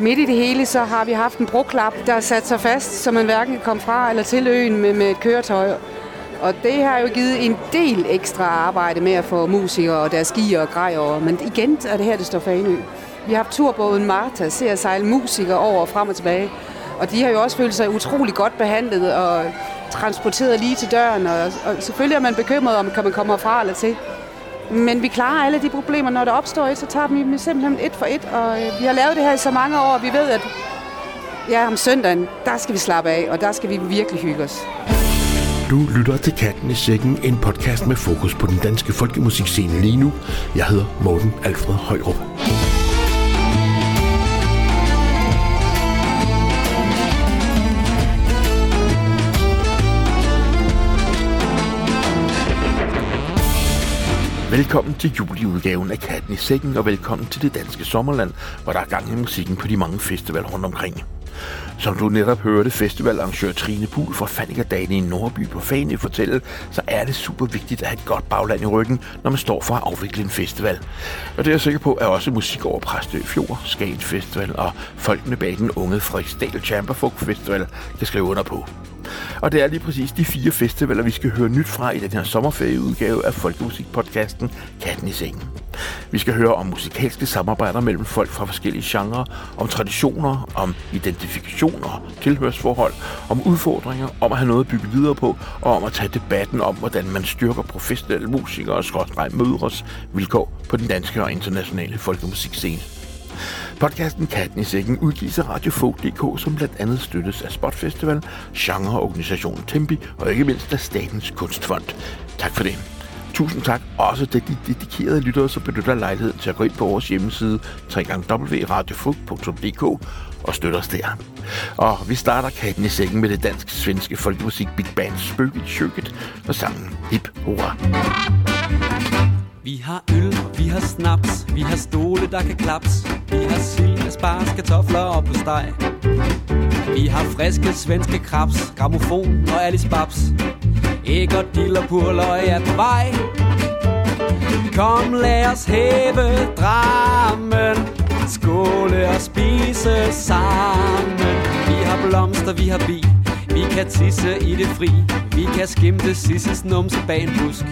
Midt i det hele, så har vi haft en broklap, der er sat sig fast, så man hverken kan komme fra eller til øen med, med et køretøj. Og det har jo givet en del ekstra arbejde med at få musikere og deres skier og grejer. Men igen er det her, det står Fanø. Vi har haft turbåden Marta, ser sejle musikere over og frem og tilbage. Og de har jo også følt sig utrolig godt behandlet og transporteret lige til døren. Og, og selvfølgelig er man bekymret om, kan man komme fra eller til. Men vi klarer alle de problemer, når der opstår et, så tager vi dem simpelthen et for et. Og øh, vi har lavet det her i så mange år, og vi ved, at ja, om søndagen, der skal vi slappe af, og der skal vi virkelig hygge os. Du lytter til Katten i Sækken, en podcast med fokus på den danske folkemusikscene lige nu. Jeg hedder Morten Alfred Højrup. Velkommen til juliudgaven af Katten i Sækken, og velkommen til det danske sommerland, hvor der er gang i musikken på de mange festivaler rundt omkring. Som du netop hørte festivalarrangør Trine Buhl fra Fannikerdagen i Nordby på Fane fortælle, så er det super vigtigt at have et godt bagland i ryggen, når man står for at afvikle en festival. Og det er jeg sikker på, at også musik over Præstø Fjord, Skagen Festival og folkene bag den unge Frederiksdal Chamberfolk Festival kan skrive under på. Og det er lige præcis de fire festivaler, vi skal høre nyt fra i den her sommerferieudgave af Folkemusikpodcasten Katten i Sengen. Vi skal høre om musikalske samarbejder mellem folk fra forskellige genrer, om traditioner, om identifikation og tilhørsforhold, om udfordringer, om at have noget at bygge videre på, og om at tage debatten om, hvordan man styrker professionelle musikere og skrådstræk mødres vilkår på den danske og internationale folkemusikscene. Podcasten Katten i Sækken udgives af Radio Folk.dk, som blandt andet støttes af Spot Festival, genreorganisationen Tempi og ikke mindst af Statens Kunstfond. Tak for det. Tusind tak også til de dedikerede lyttere, som benytter lejligheden til at gå ind på vores hjemmeside www.radiofug.dk og støtte os der. Og vi starter katten i sækken med det dansk-svenske folkemusik Big Band Spøget Sjøket og sangen Hip Hurra. Vi har øl, vi har snaps, vi har stole, der kan klaps. Vi har sild, asparges, kartofler og på steg. Vi har friske svenske krabs, gramofon og Alice Babs. Æg og dill og purløg er på vej. Kom, lad os hæve drammen. Skåle og spise sammen. Vi har blomster, vi har bi. Vi kan tisse i det fri. Vi kan skimte Sisses numse bag en busk.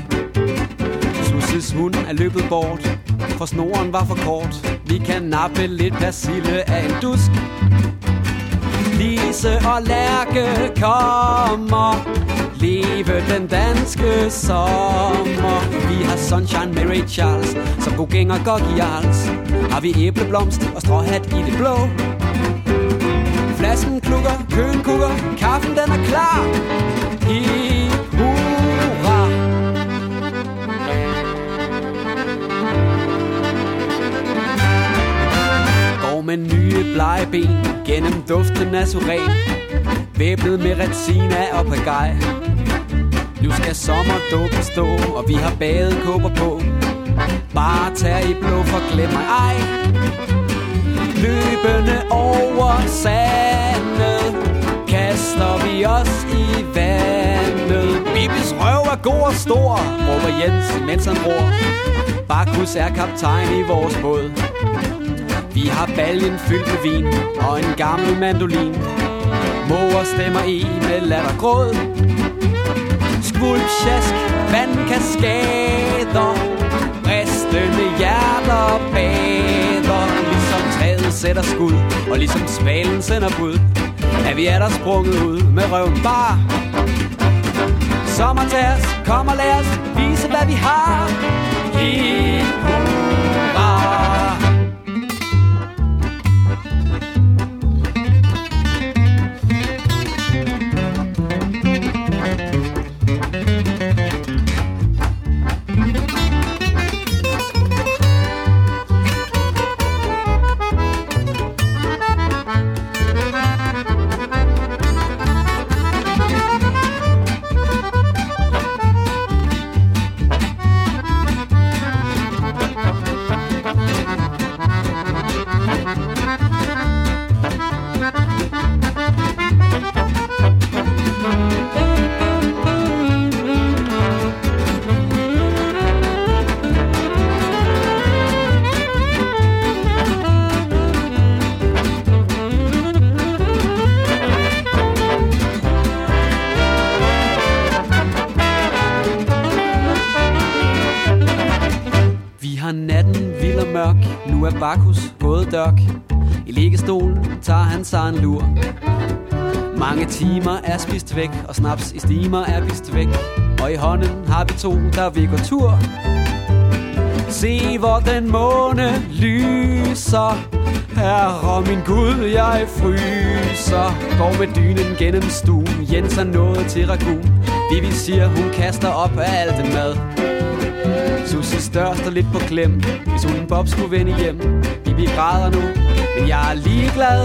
Susses hund er løbet bort, for snoren var for kort. Vi kan nappe lidt persille af en dusk. Lise og Lærke kommer Leve den danske sommer Vi har Sunshine med Charles Som god gænger går Jarls Har vi æbleblomst og stråhat i det blå Flasken klukker, køen kukker Kaffen den er klar I Går med nye blege ben Gennem duften af suren. Væbnet med retina og pagaj Nu skal sommerdåben stå Og vi har badekåber på. Bare tag i blå for glem mig ej! Løbende over sandet Kaster vi os i vandet. Bibis røv er god og stor Råber Jens, mens han ror Bakus er kaptajn i vores båd. Vi har baljen fyldt med vin Og en gammel mandolin. Mor stemmer i med lattergråd. Skvulp, sjask, vandkaskader. Ristende hjerter bader. Ligesom træet sætter skud Og ligesom svalen sender bud Er vi er der sprunget ud med røven bar. Sommer til os, kom og lad os vise hvad vi har. Hip væk, og snaps i stimer er vist væk. Og i hånden har vi to, der vi går tur. Se, hvor den måne lyser. Herre min Gud, jeg fryser. Går med dynen gennem stuen. Jens er nået til ragun. Vivi siger, hun kaster op af alt den mad. Susie størst og lidt på klem Hvis hun Bob skulle vende hjem Vivi græder nu, men jeg er ligeglad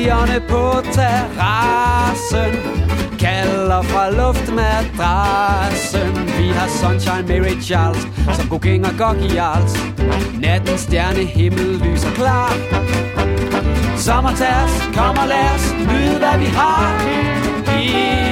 Pigerne på terrassen Kalder fra luftmadrassen. Vi har Sunshine, Mary Charles Som god og gok i Jarls. Nattens stjerne himmel lyser klar. Sommertags, kom og lad os nyde hvad vi har. I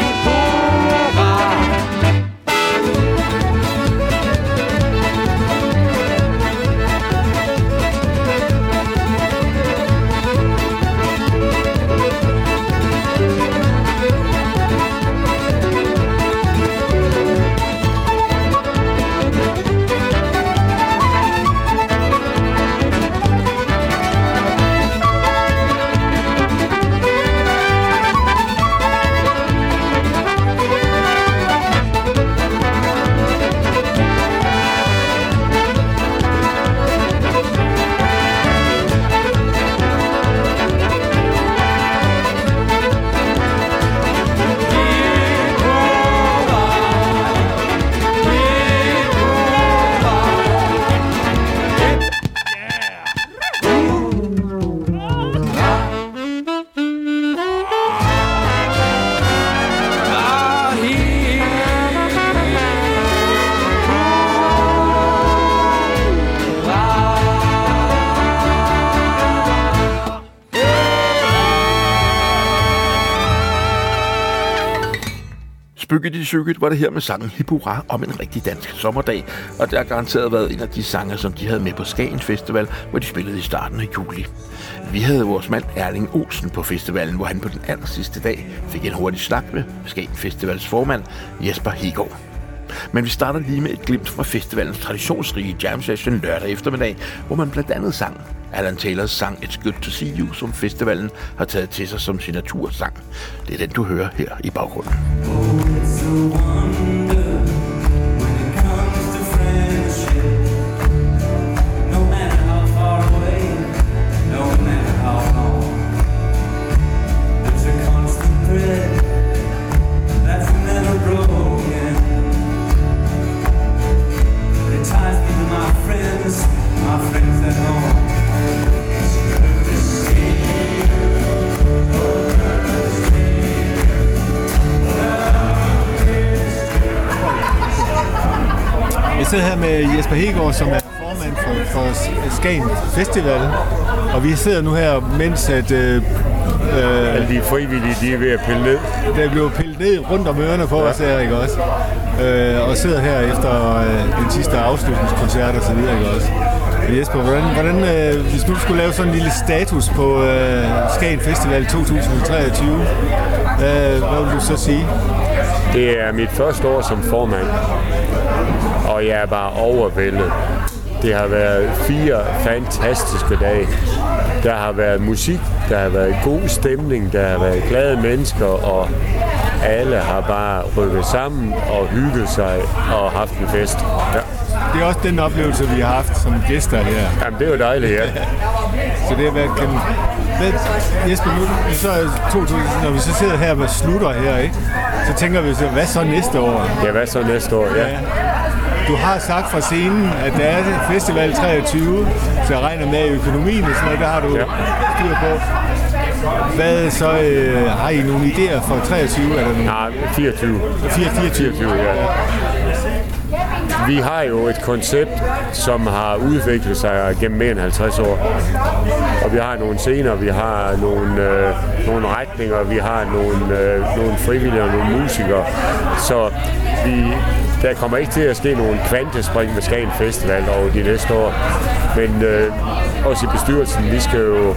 Spyggedy Sykket var det her med sangen Hippura om en rigtig dansk sommerdag, og det har garanteret været en af de sange, som de havde med på Skagen Festival, hvor de spillede i starten af juli. Vi havde vores mand Erling Olsen på festivalen, hvor han på den aller sidste dag fik en hurtig snak med Skagen Festivals formand Jesper Hegård. Men vi starter lige med et glimt fra festivalens traditionsrige jam session lørdag eftermiddag, hvor man blandt andet sang Alan Taylors sang It's Good To See You, som festivalen har taget til sig som signatursang. Det er den, du hører her i baggrunden. Oh, the one med Jesper Hegård, som er formand for, for Skagen Festival. Og vi sidder nu her, mens at... Øh, øh, Alle de frivillige, de er ved at pille ned. Der bliver pillet ned rundt om ørerne på ja. os her, ikke også? Øh, og sidder her efter øh, den sidste afslutningskoncert og så videre, ikke også? Jesper, hvordan, hvordan øh, hvis du skulle lave sådan en lille status på øh, Skagen Festival 2023, øh, hvad vil du så sige? Det er mit første år som formand, og jeg er bare overvældet. Det har været fire fantastiske dage. Der har været musik, der har været god stemning, der har været glade mennesker, og alle har bare rykket sammen og hygget sig og haft en fest. Ja. Det er også den oplevelse, vi har haft som gæster her. Jamen, det er jo dejligt, ja. så det har været gennem... Hvad, Jesper, nu så er 2000, når vi så sidder her og slutter her, ikke? Så tænker vi så, hvad så næste år? Ja, hvad så næste år, ja. ja. Du har sagt fra scenen, at der er festival 23, så jeg regner med økonomien og sådan noget, der har du ja. styr på. Hvad så? Øh, har I nogle idéer for 23? Er der nogle? Nej, 24. 24, 24 ja. ja. Vi har jo et koncept, som har udviklet sig gennem mere end 50 år. Og vi har nogle scener, vi har nogle, øh, nogle retninger, vi har nogle, øh, nogle frivillige og nogle musikere. Så vi, der kommer ikke til at ske nogen kvantespring med Skagen Festival over de næste år. Men øh, også i bestyrelsen, vi skal jo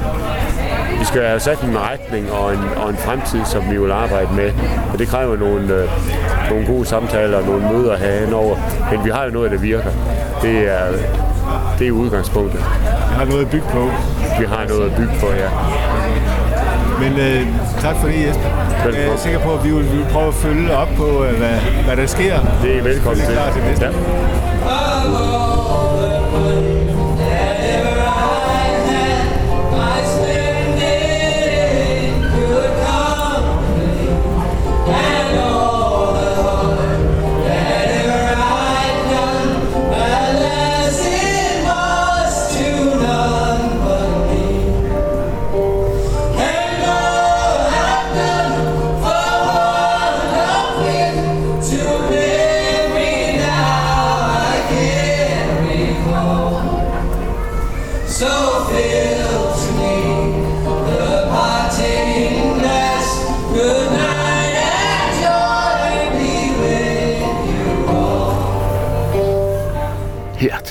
vi skal have sat en retning og en, og en fremtid, som vi vil arbejde med. Og det kræver nogle, øh, nogle gode samtaler og nogle møder herhen over. Men vi har jo noget, der virker. Det er det er udgangspunktet. Jeg har noget at bygge på. Vi har noget at bygge på, ja. Men øh, tak for det, Jesper. Velkommen. Jeg er sikker på, at vi vil, vi vil prøve at følge op på, øh, hvad, hvad der sker. Det er velkommen Det er til. klar til næste. Ja.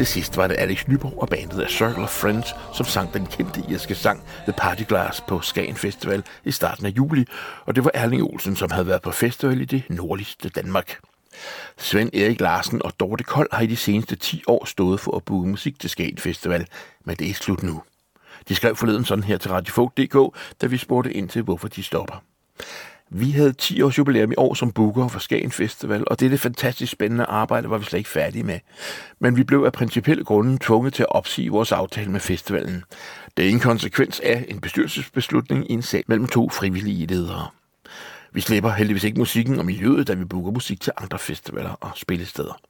Til sidst var det Alex Nyborg og bandet af Circle of Friends, som sang den kendte irske sang The Party Glass på Skagen Festival i starten af juli, og det var Erling Olsen, som havde været på festival i det nordligste Danmark. Svend Erik Larsen og Dorte Kold har i de seneste 10 år stået for at booke musik til Skagen Festival, men det er slut nu. De skrev forleden sådan her til radiofolk.dk, da vi spurgte ind til, hvorfor de stopper. Vi havde 10 års jubilæum i år som booker for Skagen Festival, og det er det fantastisk spændende arbejde var vi slet ikke færdige med. Men vi blev af principielle grunde tvunget til at opsige vores aftale med festivalen. Det er en konsekvens af en bestyrelsesbeslutning i en sag mellem to frivillige ledere. Vi slipper heldigvis ikke musikken og miljøet, da vi booker musik til andre festivaler og spillesteder.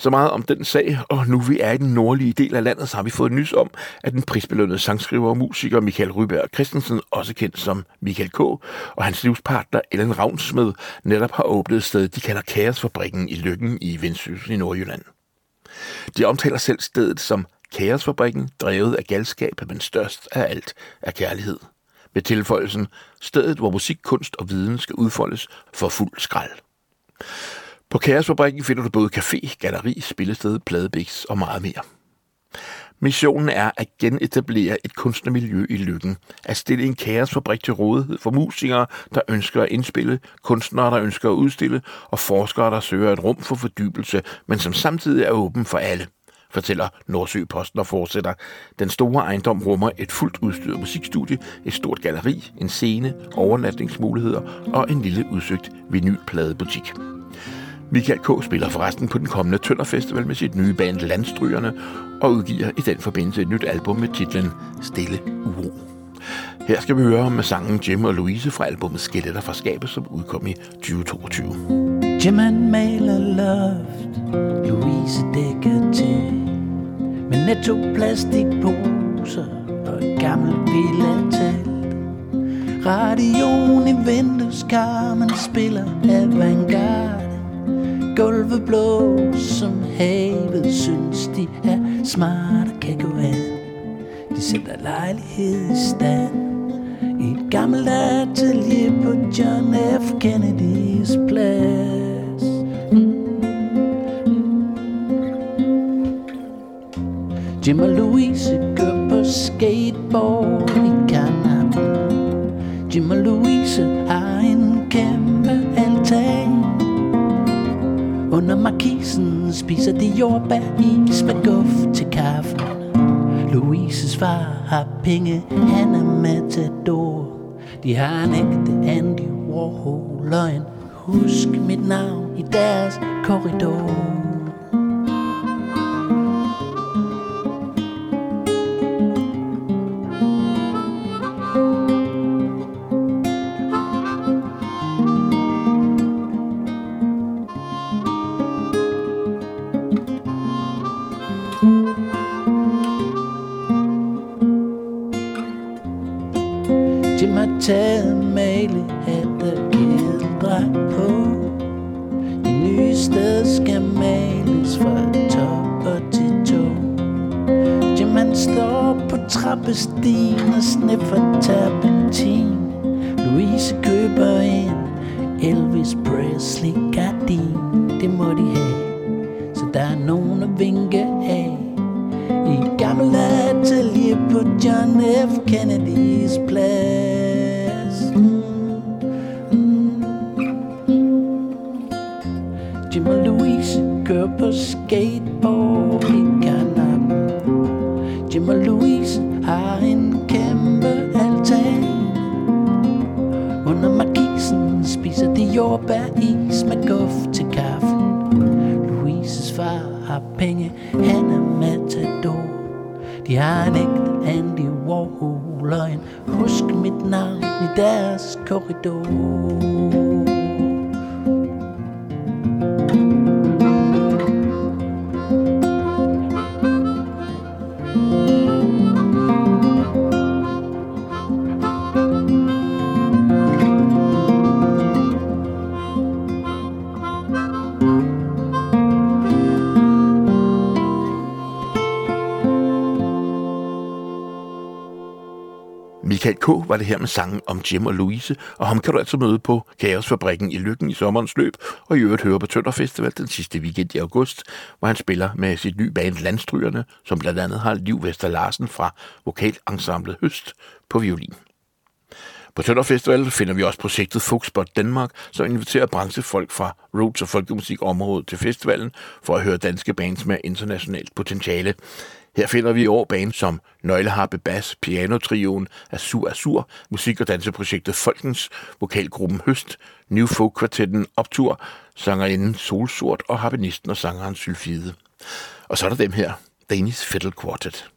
Så meget om den sag, og nu vi er i den nordlige del af landet, så har vi fået nys om, at den prisbelønnede sangskriver og musiker Michael Ryberg Christensen, også kendt som Michael K., og hans livspartner Ellen Ravnsmed, netop har åbnet et sted, de kalder Kaosfabrikken i Lykken i Vendsyssel i Nordjylland. De omtaler selv stedet som Kaosfabrikken, drevet af galskab, men størst af alt er kærlighed. Med tilføjelsen, stedet hvor musik, kunst og viden skal udfoldes for fuld skrald. På Kaosfabrikken finder du både café, galleri, spillested, pladebiks og meget mere. Missionen er at genetablere et kunstnermiljø i Lykken, at stille en kaosfabrik til rådighed for musikere, der ønsker at indspille, kunstnere, der ønsker at udstille, og forskere, der søger et rum for fordybelse, men som samtidig er åben for alle fortæller Nordsø-posten og fortsætter. Den store ejendom rummer et fuldt udstyret musikstudie, et stort galleri, en scene, overnatningsmuligheder og en lille udsøgt vinylpladebutik. Michael K. spiller forresten på den kommende Tønder Festival med sit nye band Landstrygerne og udgiver i den forbindelse et nyt album med titlen Stille Uro. Her skal vi høre med sangen Jim og Louise fra albumet Skeletter fra skabet, som udkom i 2022. Jim han maler loft, Louise dækker til Med netto plastikposer og et gammelt villatelt Radioen i vindueskarmen spiller avantgarde Gulvet blå som havet synes de er smart og kan gå an De sætter lejlighed i stand i et gammelt atelier på John F. Kennedys plads. Jim og Louise kører på skateboard i Canada Jim og Louise har en kæmpe markisen spiser de jordbær is med guf til kaffen. Louises far har penge, han er matador. De har en ægte Andy Warhol og en husk mit navn i deres korridor. Jim har taget male hat og kædeldragt på. Det nye sted skal males fra top og til tå. Jim han står på trappestigen og sniffer terpentin. Louise køber en Elvis Presley gardin. Det må de have Så der er nogen at vinke af. I gamle dage på John F. Kennedys plads. Mm, mm, mm. Jim og Louise kører på skateboard i Ghana. Jim og Louise navn i var det her med sangen om Jim og Louise, og ham kan du altså møde på Kaosfabrikken i Lykken i sommerens løb, og i øvrigt høre på Tønder Festival den sidste weekend i august, hvor han spiller med sit nye band Landstrygerne, som blandt andet har Liv Vester Larsen fra vokalensemblet Høst på violin. På Tønder Festival finder vi også projektet Folkspot Danmark, som inviterer branchefolk fra roots- og folkemusikområdet til festivalen for at høre danske bands med internationalt potentiale. Her finder vi i år bands som Nøgleharpe Bass, Pianotrioen, Azur Azur, musik- og danseprojektet Folkens, vokalgruppen Høst, New Folk Kvartetten Optur, sangerinden Solsort og harpenisten og sangeren Sylfide. Og så er der dem her, Danish Fiddle Quartet.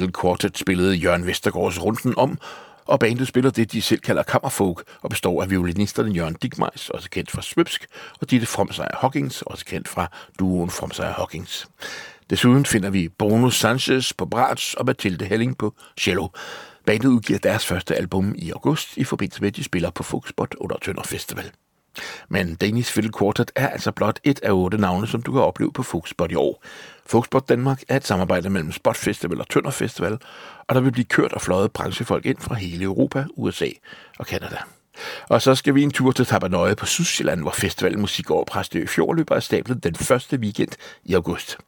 Metal Quartet spillede Jørgen Vestergaards runden om, og bandet spiller det, de selv kalder kammerfolk, og består af violinisterne Jørgen Digmejs, også kendt fra Svøbsk, og Ditte Fromsejr Hawkins, også kendt fra duoen Fromsejr Hawkins. Desuden finder vi Bruno Sanchez på bratsch og Mathilde Helling på cello. Bandet udgiver deres første album i august i forbindelse med, at de spiller på Folkspot under Tønder Festival. Men Danish Fiddle Quartet er altså blot et af otte navne, som du kan opleve på Folkspot i år. Folkspot Danmark er et samarbejde mellem Spot Festival og Tønder Festival, og der vil blive kørt og fløjet branchefolk ind fra hele Europa, USA og Kanada. Og så skal vi en tur til Tabanøje på Sydsjælland, hvor festivalen Musik over Præstø Fjord løber af stablet den første weekend i august.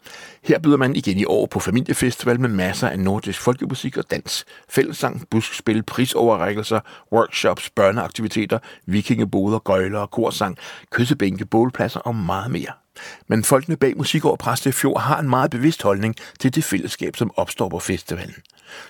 Her byder man igen i år på familiefestival med masser af nordisk folkemusik og dans, fællesang, buskspil, prisoverrækkelser, workshops, børneaktiviteter, vikingeboder, gøjler og korsang, kyssebænke, bålpladser og meget mere. Men folkene bag Musik over Præstefjord har en meget bevidst holdning til det fællesskab, som opstår på festivalen.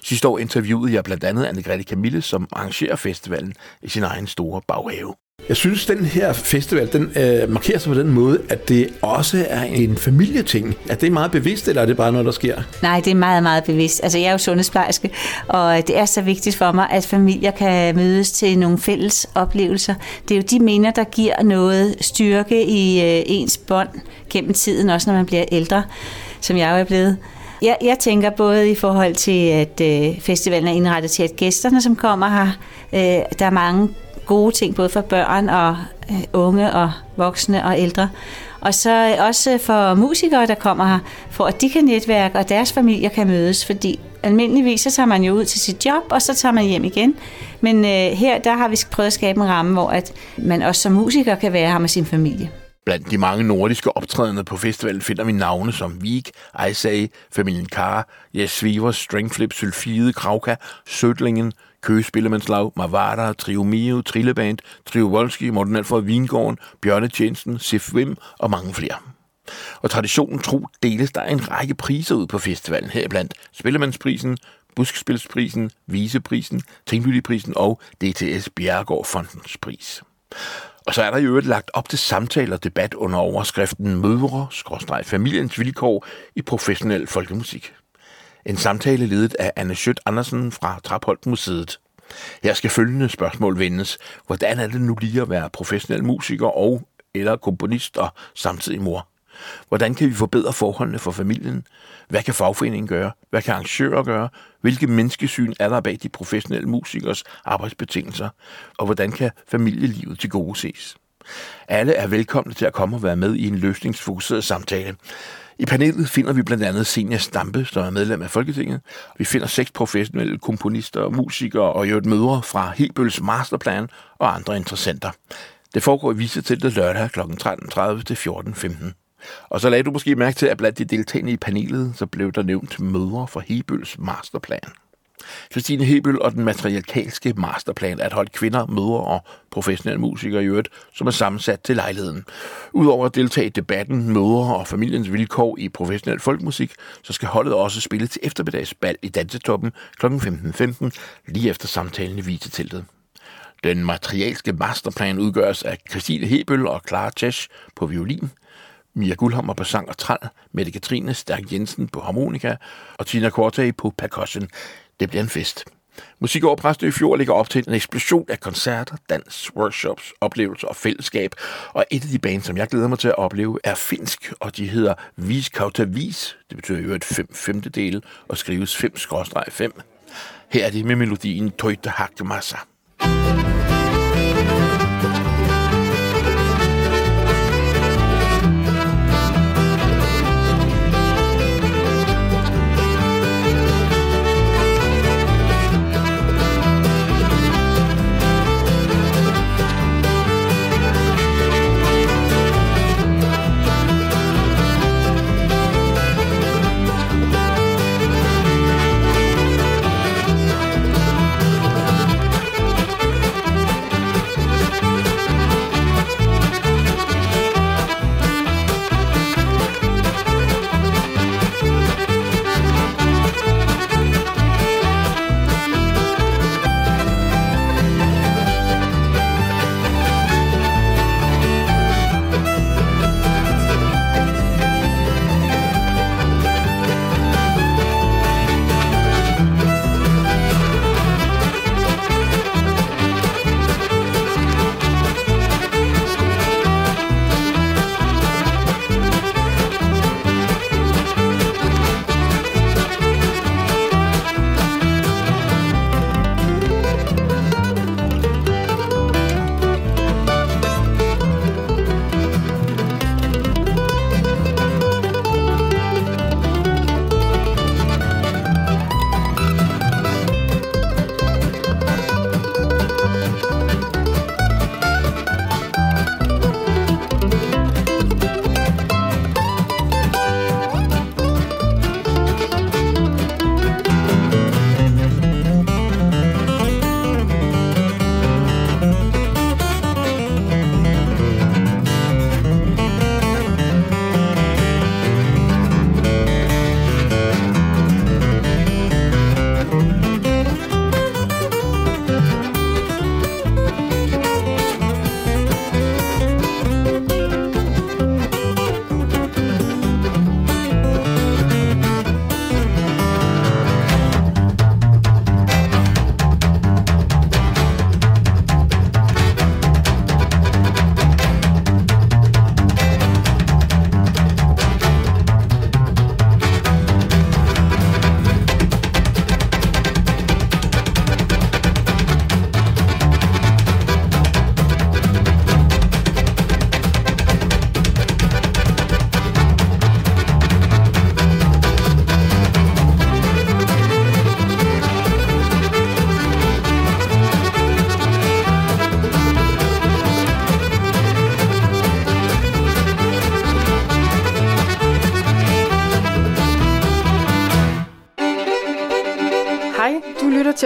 Sidste år interviewede jeg blandt andet Anne-Grethe Camille, som arrangerer festivalen i sin egen store baghave. Jeg synes, den her festival, den øh, markerer sig på den måde, at det også er en familieting. Er det meget bevidst, eller er det bare noget, der sker? Nej, det er meget, meget bevidst. Altså, jeg er jo sundhedsplejerske, og det er så vigtigt for mig, at familier kan mødes til nogle fælles oplevelser. Det er jo de minder, der giver noget styrke i øh, ens bånd gennem tiden, også når man bliver ældre, som jeg jo er blevet. Jeg, jeg tænker både i forhold til, at øh, festivalen er indrettet til, at gæsterne, som kommer her, øh, der er mange gode ting, både for børn og øh, unge og voksne og ældre. Og så øh, også for musikere, der kommer her, for at de kan netværke, og deres familier kan mødes, fordi almindeligvis så tager man jo ud til sit job, og så tager man hjem igen. Men øh, her, der har vi prøvet at skabe en ramme, hvor at man også som musiker kan være her med sin familie. Blandt de mange nordiske optrædende på festivalen finder vi navne som Vik, Ejsag, Familien Kar, Jes Weaver, Stringflip, Sylfide, Kravka, Sødlingen, Køge Spillemandslag, Mavada, Trio Mio, Trilleband, Trio Volski, Morten Alfred Vingården, Bjørnetjenesten, Sif Wim og mange flere. Og traditionen tro deles der en række priser ud på festivalen, heriblandt Spillemandsprisen, Buskspilsprisen, Viseprisen, Tingbyliprisen og DTS Bjergård Fondens pris. Og så er der i øvrigt lagt op til samtaler og debat under overskriften Mødre-familiens vilkår i professionel folkemusik. En samtale ledet af Anne Schødt Andersen fra Trapholt Museet. Her skal følgende spørgsmål vendes. Hvordan er det nu lige at være professionel musiker og eller komponist og samtidig mor? Hvordan kan vi forbedre forholdene for familien? Hvad kan fagforeningen gøre? Hvad kan arrangører gøre? Hvilke menneskesyn er der bag de professionelle musikers arbejdsbetingelser? Og hvordan kan familielivet til gode ses? Alle er velkomne til at komme og være med i en løsningsfokuseret samtale. I panelet finder vi blandt andet Senior Stampe, som er medlem af Folketinget. Vi finder seks professionelle komponister, musikere og jo et mødre fra Hebøls Masterplan og andre interessenter. Det foregår i Viseteltet lørdag kl. 13.30 til 14.15. Og så lagde du måske mærke til, at blandt de deltagende i panelet, så blev der nævnt mødre fra Hebøls Masterplan. Christine Hebel og den materialkalske masterplan er at holde kvinder, mødre og professionelle musikere i øvrigt, som er sammensat til lejligheden. Udover at deltage i debatten, mødre og familiens vilkår i professionel folkmusik, så skal holdet også spille til eftermiddagsbal i Dansetoppen kl. 15.15, lige efter samtalen i Viteteltet. Den materialske masterplan udgøres af Christine Hebel og Clara Tesch på violin, Mia Guldhammer på sang og træl, Mette Katrine Stærk Jensen på harmonika og Tina Korte på percussion. Det bliver en fest. Musik over Præstø Fjord ligger op til en eksplosion af koncerter, dans, workshops, oplevelser og fællesskab. Og et af de bands, som jeg glæder mig til at opleve, er finsk, og de hedder Vis Kauta Vis. Det betyder jo et fem femtedele og skrives 5-5. Her er det med melodien Toita Hakkemassa.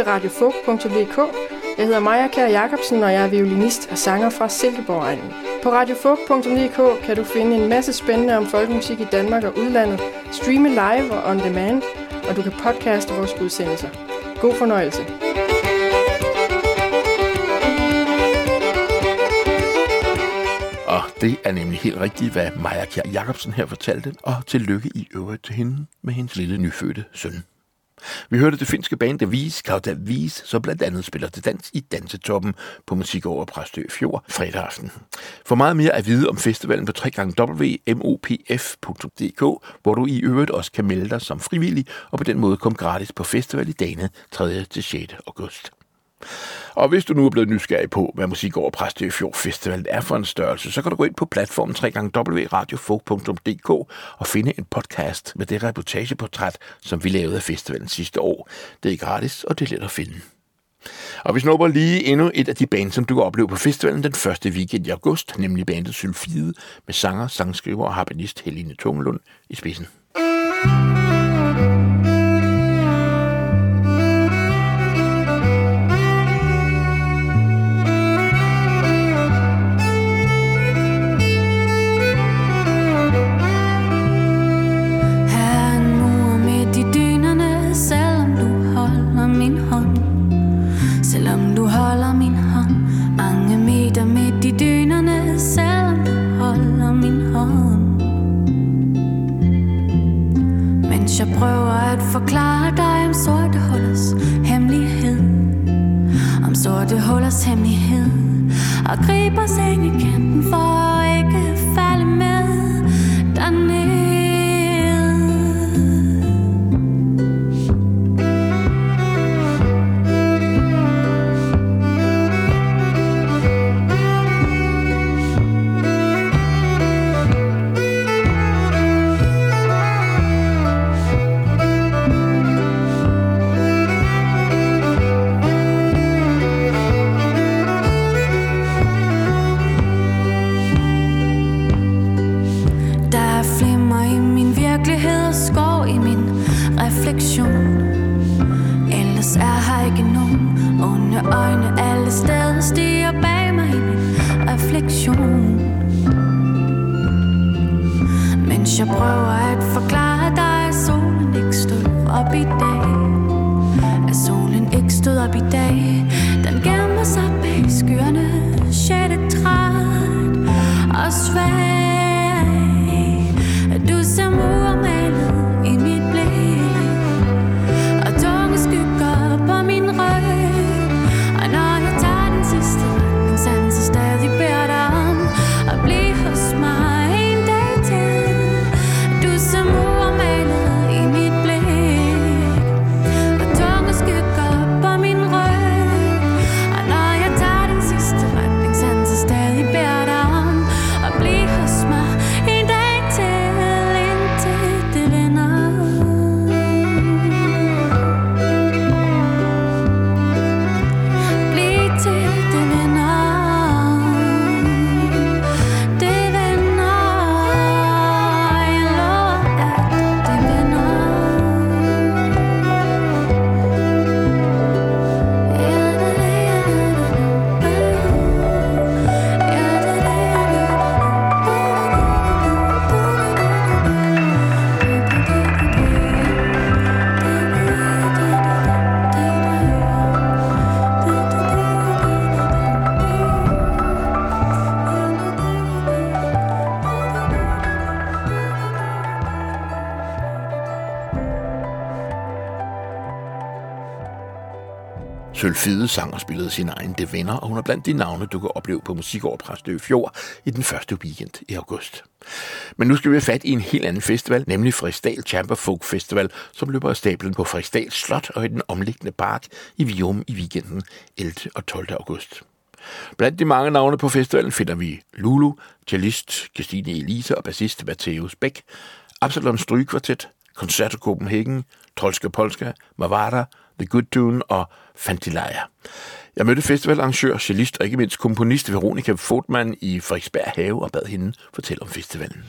Til radiofug.dk. Jeg hedder Maja Kær Jacobsen, og jeg er violinist og sanger fra Silkeborg-egnen. På radiofug.dk kan du finde en masse spændende om folkemusik i Danmark og udlandet, streame live og on demand, og du kan podcaste vores udsendelser. God fornøjelse. Og det er nemlig helt rigtigt, hvad Maja Kjær Jacobsen her fortalte, og tillykke i øvrigt til hende med hendes lille nyfødte søn. Vi hørte det finske band The Kauta Vis, som blandt andet spiller til dans i Dansetoppen på Musik over Præstø Fjord fredag aften. For meget mere at vide om festivalen på www.mopf.dk, hvor du i øvrigt også kan melde dig som frivillig og på den måde komme gratis på festival i dagene 3. til 6. august. Og hvis du nu er blevet nysgerrig på, hvad Musik over Præstø Fjord Festival er for en størrelse, så kan du gå ind på platformen www.radiofog.dk og finde en podcast med det reportageportræt, som vi lavede af festivalen sidste år. Det er gratis, og det er let at finde. Og vi snupper lige endnu et af de bands, som du kan opleve på festivalen den første weekend i august, nemlig bandet Sylfide med sanger, sangskriver og harpenist Helene Tungelund i spidsen. Her Sølvfide sang og spillede sin egen Det Venner, og hun er blandt de navne, du kan opleve på Musikår Præstø Fjord i den første weekend i august. Men nu skal vi have fat i en helt anden festival, nemlig Frederiksdal Chamber Folk Festival, som løber af stablen på Frederiksdal Slot og i den omliggende park i Vium i weekenden 11. og 12. august. Blandt de mange navne på festivalen finder vi Lulu, cellist Christine Elise og bassist Matthäus Bæk, Absalon Strygekvartet, Concerto Copenhagen, Trolske Polska, Mavada, The Good Tune og Fantilaya. Jeg mødte festivalarrangør, cellist og ikke mindst komponist Veronika Fortmann i Frederiksberg Have og bad hende fortælle om festivalen.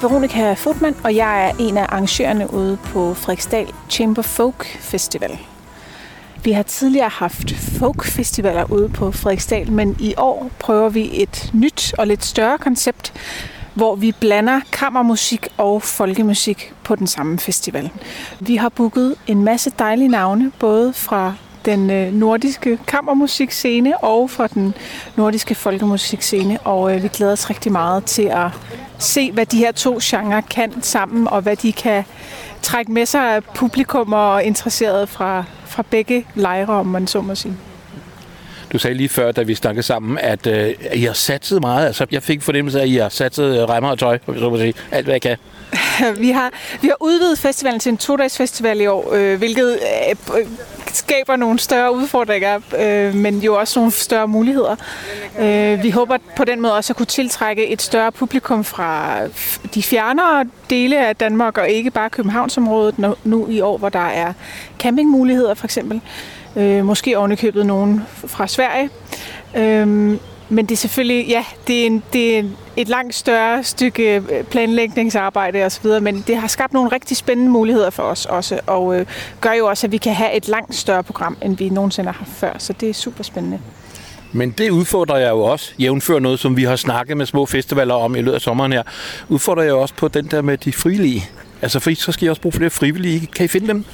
Veronika Fodman, og jeg er en af arrangørerne ude på Frederiksdal Chamber Folk Festival. Vi har tidligere haft folkfestivaler ude på Frederiksdal, men i år prøver vi et nyt og lidt større koncept, hvor vi blander kammermusik og folkemusik på den samme festival. Vi har booket en masse dejlige navne, både fra den øh, nordiske kammermusikscene og fra den nordiske folkemusikscene, og øh, vi glæder os rigtig meget til at se, hvad de her to genrer kan sammen, og hvad de kan trække med sig af publikum og interesserede fra, fra begge lejre, om man så må sige. Du sagde lige før, da vi snakkede sammen, at øh, I har satset meget. Altså, jeg fik fornemmelse af, at I har satset øh, remmer og tøj, så må sige. alt hvad jeg kan. vi, har, vi har udvidet festivalen til en to-dages festival i år, øh, hvilket øh, skaber nogle større udfordringer, øh, men jo også nogle større muligheder. Øh, vi håber på den måde også at kunne tiltrække et større publikum fra de fjernere dele af Danmark, og ikke bare Københavnsområdet nu, i år, hvor der er campingmuligheder for eksempel. Øh, måske ovenikøbet nogen fra Sverige. Øh, men det er selvfølgelig, ja, det er, en, det er et langt større stykke øh, planlægningsarbejde osv., men det har skabt nogle rigtig spændende muligheder for os også, og øh, gør jo også, at vi kan have et langt større program, end vi nogensinde har haft før, så det er super spændende. Men det udfordrer jeg jo også, jævnfør noget, som vi har snakket med små festivaler om i løbet af sommeren her, udfordrer jeg jo også på den der med de frivillige. Altså, for så skal I også bruge flere frivillige. Kan I finde dem?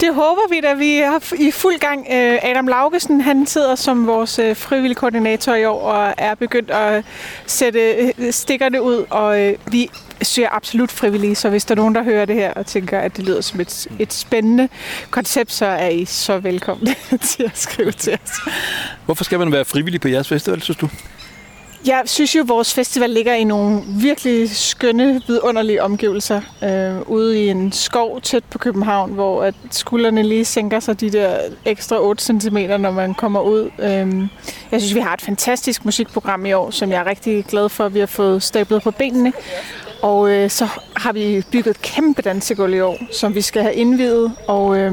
Det håber vi da. Vi er i fuld gang. Øh, Adam Laugesen, han sidder som vores øh, frivillig koordinator i år og er begyndt at sætte øh, stikkerne ud, og vi søger absolut frivillige, så hvis der er nogen, der hører det her og tænker, at det lyder som et, et spændende koncept, så er I så velkomne til at skrive til os. Hvorfor skal man være frivillig på jeres festival, synes du? Jeg synes jo, at vores festival ligger i nogle virkelig skønne, vidunderlige omgivelser. Øh, ude i en skov tæt på København, hvor at skuldrene lige sænker sig de der ekstra 8 cm, når man kommer ud. Øh, jeg synes, vi har et fantastisk musikprogram i år, som jeg er rigtig glad for, at vi har fået stablet på benene. Og øh, så har vi bygget et kæmpe dansegulv i år, som vi skal have indvidet. Og øh,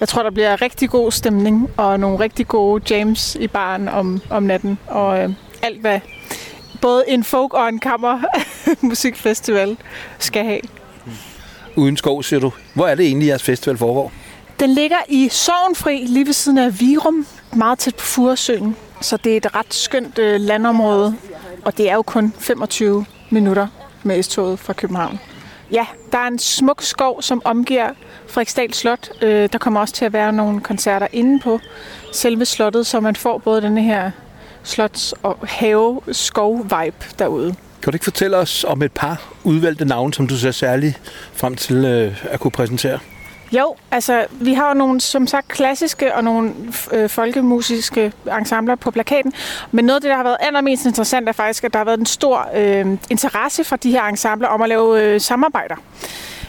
jeg tror, der bliver rigtig god stemning og nogle rigtig gode jams i baren om, om natten. Og øh, alt, hvad både en folk og en kammer musikfestival skal have. Uden skov, siger du. Hvor er det egentlig, jeres festival foregår? Den ligger i Sovnfri, lige ved siden af Virum, meget tæt på Furesøen. Så det er et ret skønt øh, landområde, og det er jo kun 25 minutter med S-toget fra København. Ja, der er en smuk skov, som omgiver Frederiksdal Slot. Øh, der kommer også til at være nogle koncerter inde på selve slottet, så man får både denne her slots- og have-skov-vibe derude. Kan du ikke fortælle os om et par udvalgte navne, som du ser særligt frem til øh, at kunne præsentere? Jo, altså vi har jo nogle, som sagt, klassiske og nogle øh, folkemusiske ensembler på plakaten. Men noget af det, der har været allermest interessant, er faktisk, at der har været en stor øh, interesse fra de her ensembler om at lave øh, samarbejder.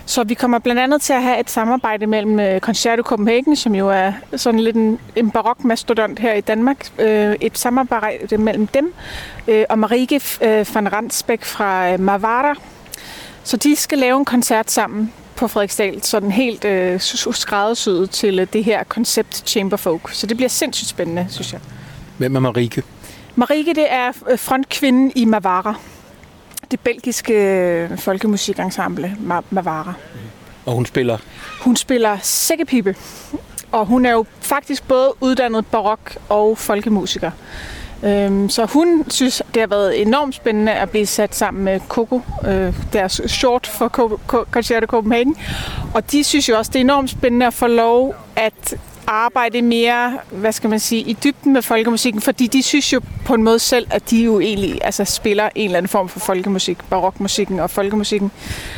Så vi kommer blandt andet til at have et samarbejde mellem øh, Concerto Copenhagen, som jo er sådan lidt en, en barok mastodont her i Danmark. Øh, et samarbejde mellem dem øh, og Marike van Randsbæk fra Mavara. Så de skal lave en koncert sammen på Frederiksdal, sådan helt øh, skræddersyet til det her koncept Chamber Folk. Så det bliver sindssygt spændende, synes jeg. Hvem er Marike? Marike, det er frontkvinden i Mavara det belgiske øh, folkemusikensemble Mavara. Og hun spiller? Hun spiller sækkepipe. Og hun er jo faktisk både uddannet barok og folkemusiker. Øhm, så hun synes, det har været enormt spændende at blive sat sammen med Coco, øh, deres short for Concerto Copenhagen. Og de synes jo også, det er enormt spændende at få lov at arbejde mere, hvad skal man sige, i dybden med folkemusikken, fordi de synes jo på en måde selv, at de jo egentlig altså, spiller en eller anden form for folkemusik. Barokmusikken og folkemusikken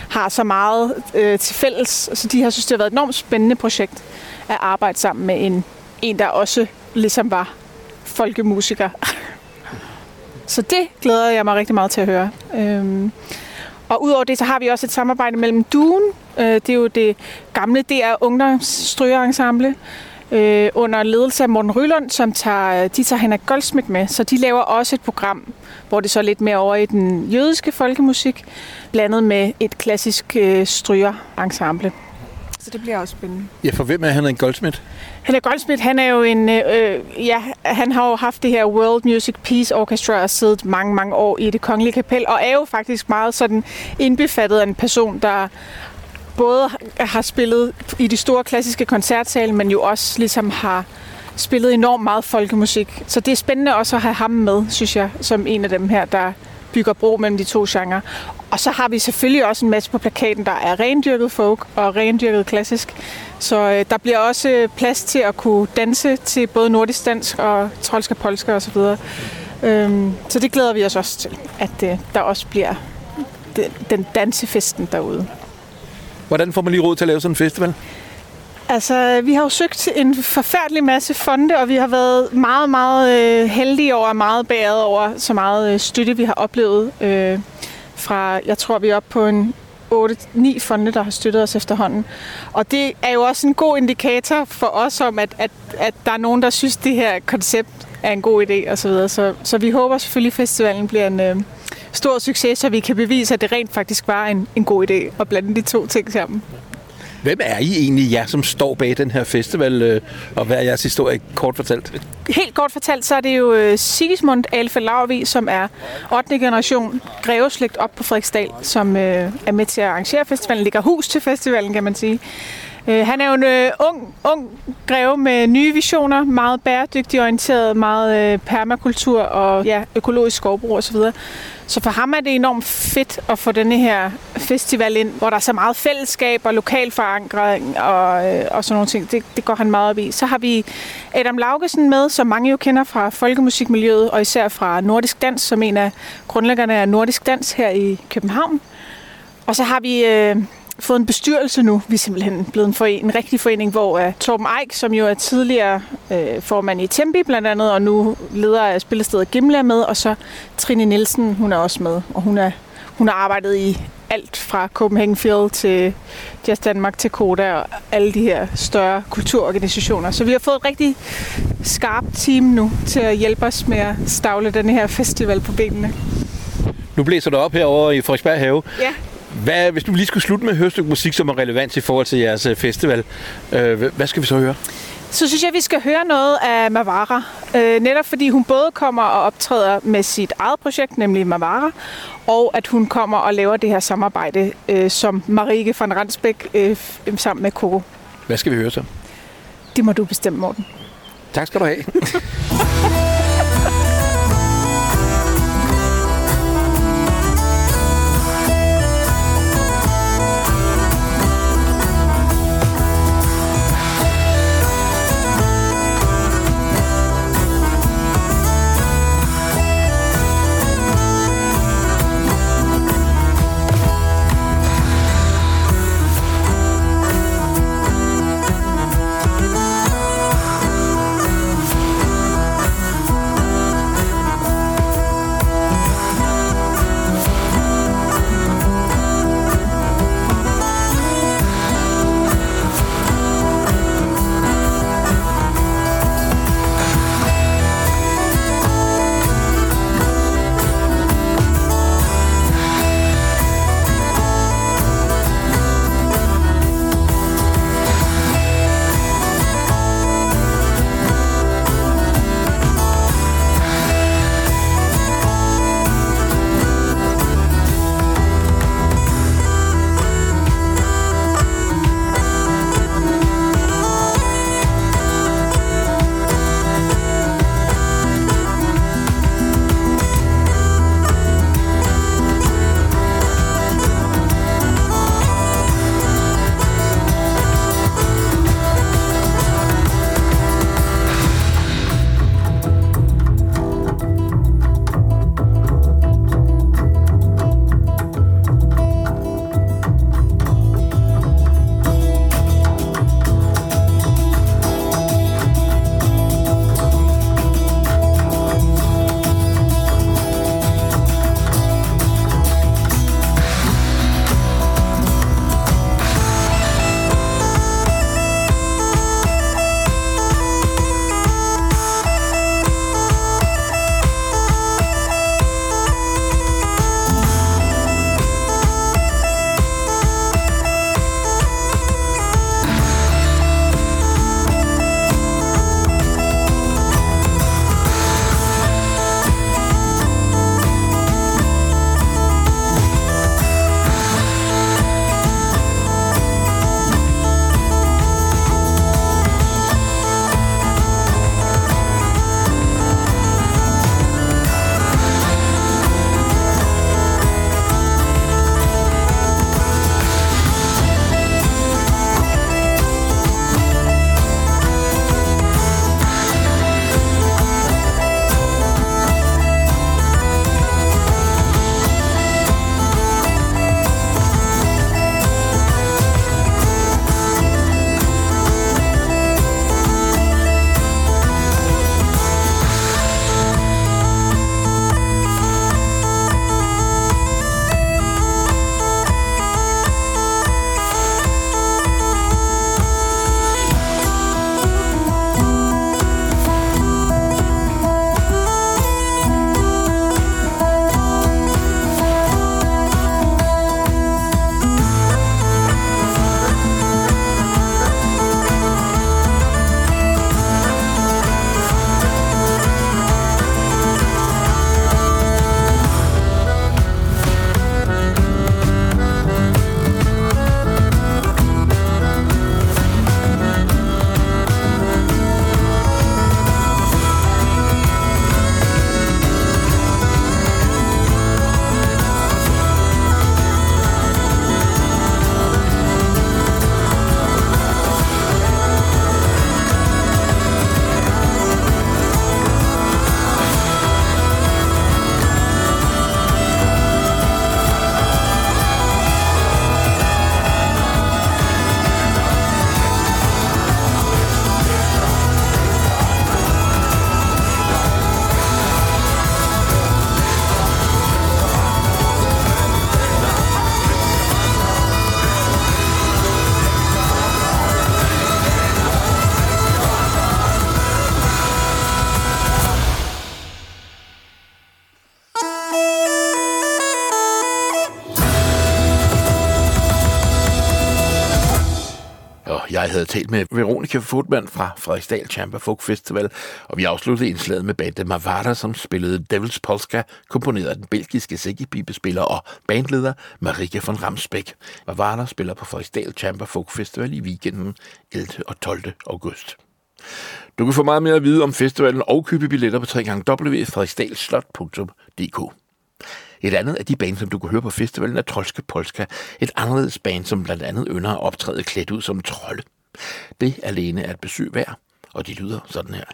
har så meget øh, til fælles, så de har synes, det har været et enormt spændende projekt at arbejde sammen med en, en der også ligesom var folkemusiker. så det glæder jeg mig rigtig meget til at høre. Øhm, og udover det, så har vi også et samarbejde mellem Duen, øh, det er jo det gamle DR Ungdomsstrygerensemble, øh, under ledelse af Morten Rylund, som tager, de tager Henrik Goldsmith med. Så de laver også et program, hvor det så er lidt mere over i den jødiske folkemusik, blandet med et klassisk øh, strygerensemble. Så det bliver også spændende. Ja, for hvem er Henrik Goldsmith? Henrik Goldsmith, han er jo en, øh, ja, han har jo haft det her World Music Peace Orchestra og siddet mange, mange år i det kongelige kapel, og er jo faktisk meget sådan indbefattet af en person, der både har spillet i de store klassiske koncertsale, men jo også ligesom har spillet enormt meget folkemusik. Så det er spændende også at have ham med, synes jeg, som en af dem her, der bygger bro mellem de to genrer. Og så har vi selvfølgelig også en masse på plakaten, der er rendyrket folk og rendyrket klassisk. Så øh, der bliver også øh, plads til at kunne danse til både nordisk dansk og trolsk og så osv. Øhm, så det glæder vi os også til, at øh, der også bliver den, den dansefesten derude. Hvordan får man lige råd til at lave sådan en festival? Altså, vi har jo søgt en forfærdelig masse fonde, og vi har været meget, meget øh, heldige over, og meget bæret over så meget øh, støtte, vi har oplevet. Øh, fra, jeg tror, vi er oppe på en 8-9 fonde, der har støttet os efterhånden. Og det er jo også en god indikator for os om, at, at, at der er nogen, der synes, det her koncept er en god idé osv. Så, videre. så, så vi håber selvfølgelig, at festivalen bliver en øh, stor succes, så vi kan bevise, at det rent faktisk var en, en god idé at blande de to ting sammen. Hvem er I egentlig, jer som står bag den her festival, øh, og hvad er jeres historie kort fortalt? Helt kort fortalt, så er det jo øh, Sigismund Alfe Laurvi, som er 8. generation greveslægt op på Frederiksdal, som øh, er med til at arrangere festivalen, ligger hus til festivalen, kan man sige. Øh, han er jo en øh, ung, ung greve med nye visioner, meget bæredygtig orienteret, meget øh, permakultur og ja, økologisk skovbrug osv. Så for ham er det enormt fedt at få denne her festival ind, hvor der er så meget fællesskab og lokal forankring og, øh, og sådan nogle ting. Det, det går han meget op i. Så har vi Adam Laugesen med, som mange jo kender fra folkemusikmiljøet, og især fra Nordisk Dans, som en af grundlæggerne af Nordisk Dans her i København. Og så har vi øh, fået en bestyrelse nu. Vi er simpelthen blevet en, forening, en rigtig forening, hvor uh, Torben Eik, som jo er tidligere uh, formand i Tempi blandt andet, og nu leder af spillestedet Gimle er med, og så Trine Nielsen, hun er også med, og hun, er, hun har arbejdet i alt fra Copenhagen Field til Jazz Danmark til Koda og alle de her større kulturorganisationer. Så vi har fået et rigtig skarpt team nu til at hjælpe os med at stavle den her festival på benene. Nu blæser det op herovre i Frederiksberg Have. Ja. Hvad, hvis du lige skulle slutte med at høre et stykke musik, som er relevant i forhold til jeres øh, festival, øh, hvad- skal vi så høre? Så synes jeg, at vi skal høre noget af Mavara. Øh, netop fordi hun både kommer og optræder med sit eget projekt, nemlig Mavara, og at hun kommer og laver det her samarbejde øh, som Marike van Ransbæk øh, f- sammen med Coco. Hvad skal vi høre så? Det må du bestemme, Morten. Tak skal du have. jeg havde talt med Veronica Fodman fra Frederiksdal Chamber Folk Festival, og vi afsluttede indslaget med bandet Mavada, som spillede Devils Polska, komponeret af den belgiske sækkepibespiller og bandleder Marika von Ramsbæk. Mavada spiller på Frederiksdal Chamber Folk Festival i weekenden 11. og 12. august. Du kan få meget mere at vide om festivalen og købe billetter på www.frederiksdalslot.dk. Et andet af de bands, som du kan høre på festivalen, er Trolske Polska, et anderledes band, som blandt andet ynder at optræde klædt ud som trolde. Det alene er et besøg værd, og de lyder sådan her.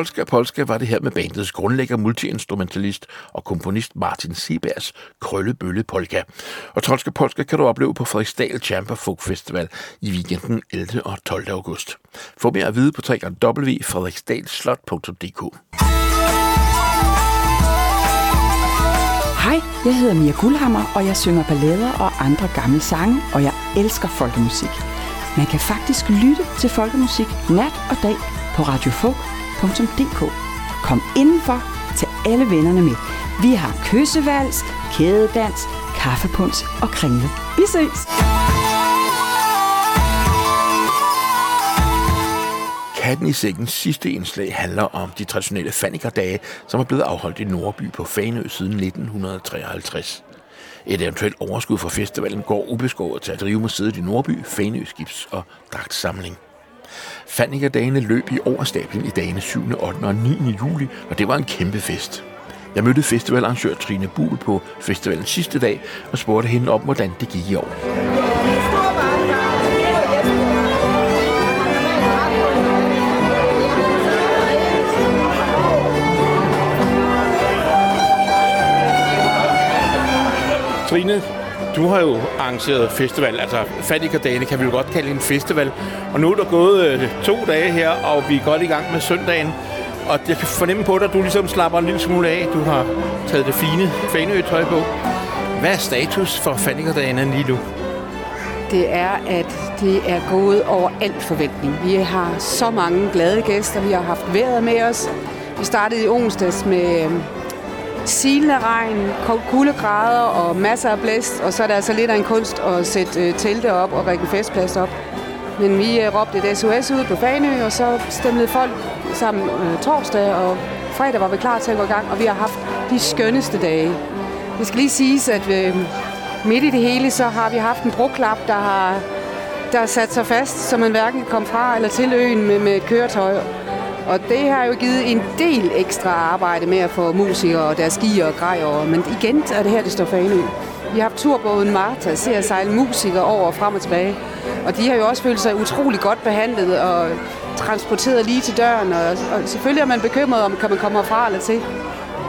Polska Polska var det her med bandets grundlægger, multiinstrumentalist og komponist Martin Sibers Krøllebølle Polka. Og Tolska Polska kan du opleve på Frederiksdal Chamber Folk Festival i weekenden 11. og 12. august. Få mere at vide på www.frederiksdalslot.dk Hej, jeg hedder Mia Guldhammer, og jeg synger ballader og andre gamle sange, og jeg elsker folkemusik. Man kan faktisk lytte til folkemusik nat og dag på Radio Folk radiofolk.dk. Kom indenfor, til alle vennerne med. Vi har kyssevals, kædedans, kaffepuns og kringle. Vi ses! Katten i sækkens sidste indslag handler om de traditionelle Fanikerdage, som er blevet afholdt i Nordby på Fanø siden 1953. Et eventuelt overskud fra festivalen går ubeskåret til at drive museet i Nordby, Fanø Skibs- og Dragtsamling. Fanikerdagene løb i overstablen i dagene 7., 8. og 9. juli, og det var en kæmpe fest. Jeg mødte festivalarrangør Trine Buhl på festivalens sidste dag og spurgte hende om, hvordan det gik i år. Trine, du har jo arrangeret festival, altså Fanikerdagene kan vi jo godt kalde en festival. Og nu er der gået øh, to dage her, og vi er godt i gang med søndagen. Og jeg kan fornemme på dig, at du ligesom slapper en lille smule af. Du har taget det fine Fanø-tøj på. Hvad er status for Fanikerdagene lige nu? Det er, at det er gået over alt forventning. Vi har så mange glade gæster. Vi har haft vejret med os. Vi startede i onsdags med øh, silende regn, kuldegrader og masser af blæst. Og så er der altså lidt af en kunst at sætte øh, telte op og række festplads op. Men vi øh, råbte et SOS ud på Fanø, og så stemlede folk sammen øh, torsdag, og fredag var vi klar til at gå i gang, og vi har haft de skønneste dage. Det skal lige siges, at øh, midt i det hele, så har vi haft en broklap, der har, der sat sig fast, så man hverken kan komme fra eller til øen med, med et køretøj. Og det har jo givet en del ekstra arbejde med at få musikere og deres skier og grej over. Men igen er det her, det står for Fanø. Vi har haft turbåden Marta til at sejle musikere over og frem og tilbage. Og de har jo også følt sig utrolig godt behandlet og transporteret lige til døren. Og, og selvfølgelig er man bekymret om, kan man komme herfra eller til.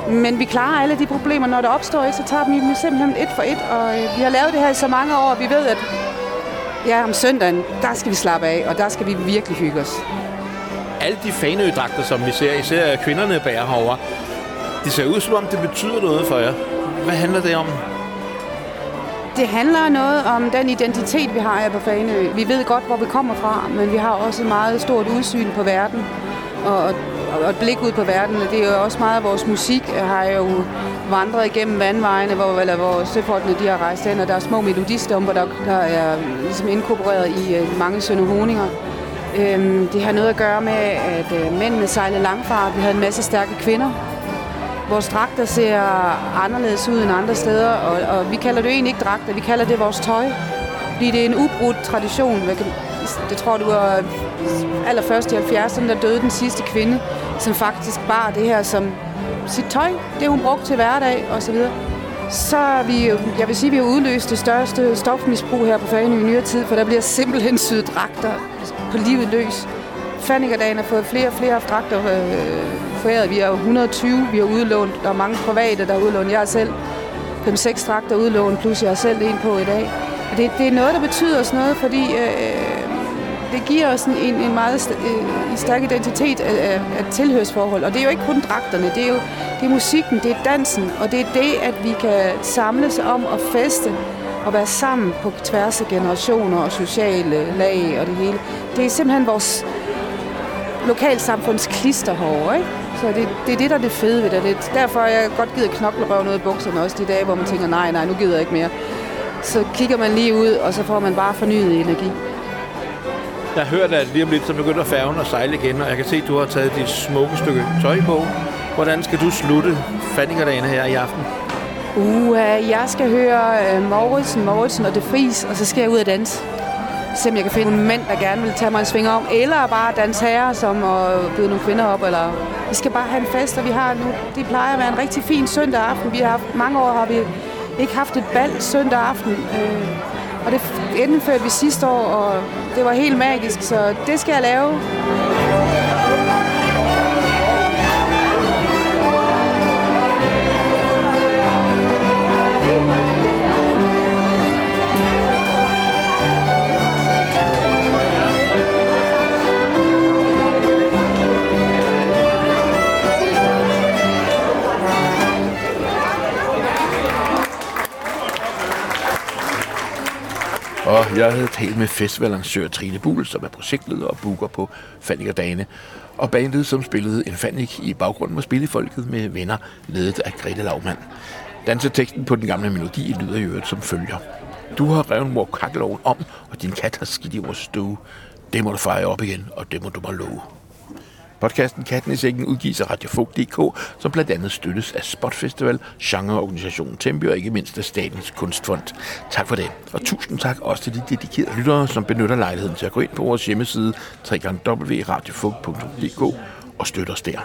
Men vi klarer alle de problemer, når der opstår et, så tager vi dem simpelthen et for et. Og øh, vi har lavet det her i så mange år, og vi ved, at ja, om søndagen, der skal vi slappe af, og der skal vi virkelig hygge os. Alle de fanødragter, som vi ser, især kvinderne bærer herovre, det ser ud som om, det betyder noget for jer. Hvad handler det om? Det handler noget om den identitet, vi har her på Faneø. Vi ved godt, hvor vi kommer fra, men vi har også et meget stort udsyn på verden. Og, og, og et blik ud på verden. Det er jo også meget af vores musik, øh, har jo vandret igennem vandvejene, hvor, eller hvor søfolkene de har rejst hen, og der er små melodistumper, der, der er ligesom inkorporeret i øh, mange sønderhoninger. Øhm, det har noget at gøre med, at øh, mændene sejlede langfart. Vi havde en masse stærke kvinder, Vores dragter ser anderledes ud end andre steder, og, og vi kalder det egentlig ikke dragter, vi kalder det vores tøj. Fordi det er en ubrudt tradition. Jeg, kan, tror, du var allerførst i 70'erne, der døde den sidste kvinde, som faktisk bar det her som sit tøj. Det hun brugte til hverdag og så er vi, jo- jeg vil sige, at vi har udløst det største stofmisbrug her på Fanø i nyere tid, for der bliver simpelthen syet dragter på livet løs. Fannikerdagen har fået flere og flere dragter øh, foræret. Vi har 120, vi har udlånt. Der er mange private, der har udlånt. Jeg har selv 5-6 dragter udlånt, plus jeg har selv en på i dag. Og det, det er noget, der betyder os noget, fordi øh, det giver os en, en, meget øh, en stærk identitet af, af, af tilhørsforhold. Og det er jo ikke kun dragterne, det er jo det er musikken, det er dansen, og det er det, at vi kan samles om at feste og være sammen på tværs af generationer og sociale lag og det hele. Det er simpelthen vores lokalsamfunds klisterhår, ikke? Så det, det er det, der er det fede ved det. det er derfor, jeg godt gider knoklerøv noget i bukserne også de dage, hvor man tænker, nej, nej, nu gider jeg ikke mere. Så kigger man lige ud, og så får man bare fornyet energi. Jeg hørte, at lige om lidt, så begynder færgen at sejle igen, og jeg kan se, at du har taget dit smukke stykke tøj på. Hvordan skal du slutte Fannikerdagene her i aften? Uh, jeg skal høre uh, Mauritsen, Mauritsen og Det Fris, og så skal jeg ud og danse. Se om jeg kan finde en mand, der gerne vil tage mig en sving om, eller bare danse her, som at byde nogle kvinder op. Eller... Vi skal bare have en fest, og vi har nu, det plejer at være en rigtig fin søndag aften. Vi har haft, mange år har vi ikke haft et bal søndag aften, Uh, og det indførte vi sidste år, og det var helt magisk, så det skal jeg lave. Jeg havde talt med festivalarrangør Trine Buhl, som er projektleder og booker på Fannik Dane, og bandet, som spillede en Fannik i baggrunden, var spillefolket med venner, ledet af Grete Lavmand. Danseteksten på den gamle melodi lyder i øvrigt som følger. Du har revet mor kakkeloven om, og din kat har skidt i vores stue. Det må du fejre op igen, og det må du bare love. Podcasten Katten i Sækken udgives af Radiofog.dk, som blandt andet støttes af Spotfestival, genreorganisationen Tempe og ikke mindst af Statens Kunstfond. Tak for det. Og tusind tak også til de dedikerede lyttere, som benytter lejligheden til at gå ind på vores hjemmeside www.radiofog.dk og støtter os der.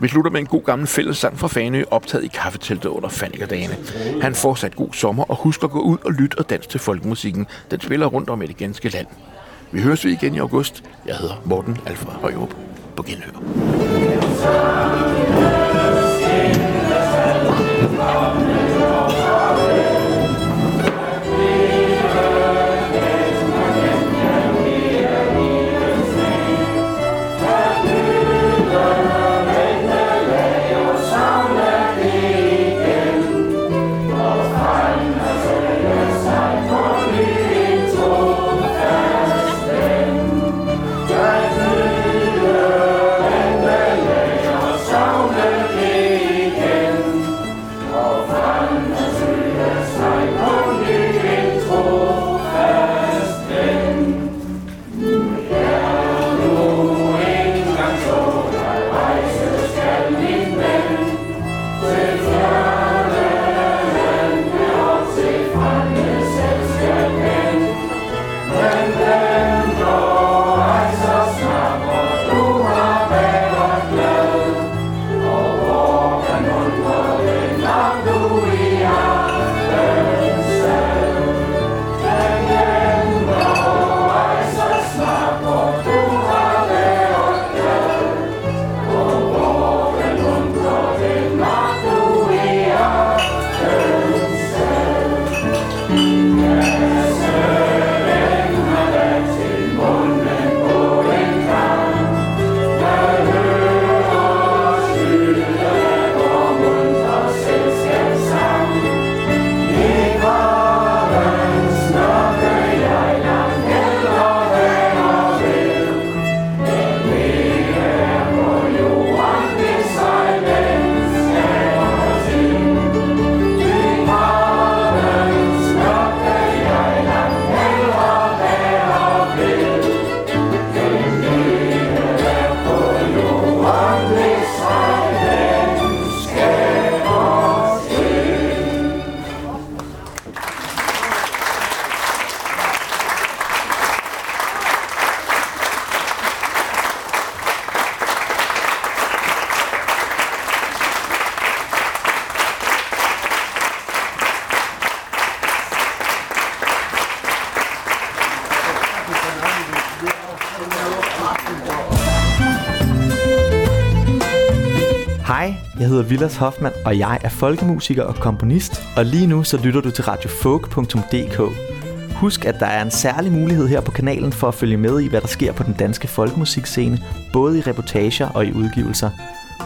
Vi slutter med en god gammel fællessang fra Fanø, optaget i kaffeteltet under Fannikerdagene. Han fortsat god sommer og husk at gå ud og lytte og danse til folkemusikken. Den spiller rundt om i det ganske land. Vi høres vi igen i august. Jeg hedder Morten Alfred Højrup. På genhør. Villas Hoffmann, og jeg er folkemusiker og komponist, og lige nu så lytter du til radiofolk.dk. Husk, at der er en særlig mulighed her på kanalen for at følge med i, hvad der sker på den danske folkemusikscene, både i reportager og i udgivelser.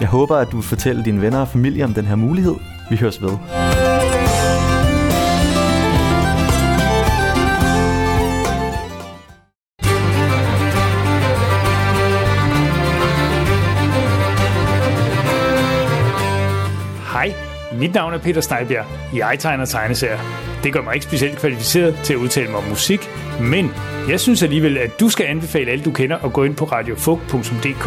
Jeg håber, at du vil fortælle dine venner og familie om den her mulighed. Vi høres ved. Mit navn er Peter Steinbjerg. Jeg tegner tegneserier. Det gør mig ikke specielt kvalificeret til at udtale mig om musik, men jeg synes alligevel, at du skal anbefale alle, du kender, at gå ind på radiofug.dk,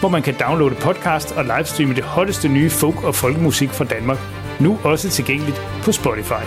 hvor man kan downloade podcast og livestreame det hotteste nye folk- og folkemusik fra Danmark. Nu også tilgængeligt på Spotify.